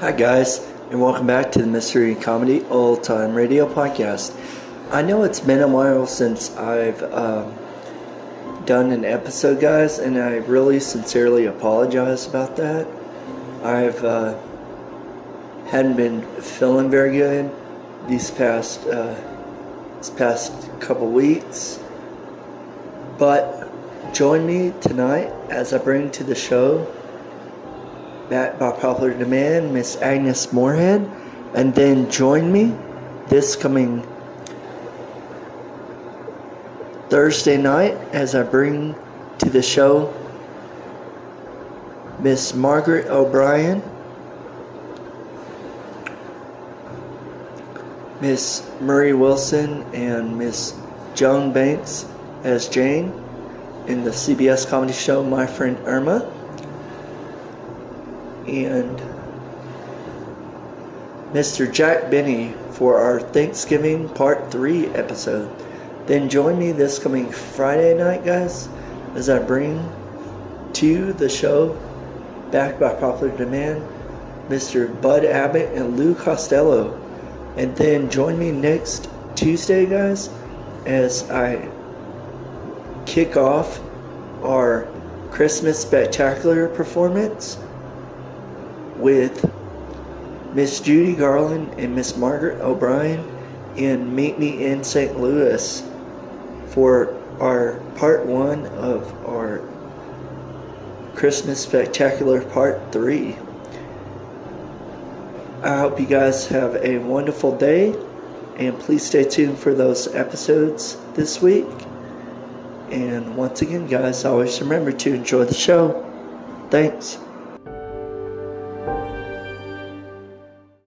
Hi, guys, and welcome back to the Mystery Comedy Old Time Radio Podcast. I know it's been a while since I've um, done an episode, guys, and I really sincerely apologize about that. I've uh, hadn't been feeling very good these past uh, past couple weeks, but join me tonight as I bring to the show that by popular demand, Miss Agnes Moorehead, and then join me this coming Thursday night as I bring to the show Miss Margaret O'Brien, Miss Marie Wilson, and Miss Joan Banks as Jane in the CBS comedy show My Friend Irma and Mr. Jack Benny for our Thanksgiving Part 3 episode. Then join me this coming Friday night, guys, as I bring to the show, backed by popular demand, Mr. Bud Abbott and Lou Costello. And then join me next Tuesday, guys, as I kick off our Christmas Spectacular performance with Miss Judy Garland and Miss Margaret O'Brien in Meet Me in St. Louis for our part one of our Christmas Spectacular Part 3. I hope you guys have a wonderful day and please stay tuned for those episodes this week. And once again, guys, always remember to enjoy the show. Thanks.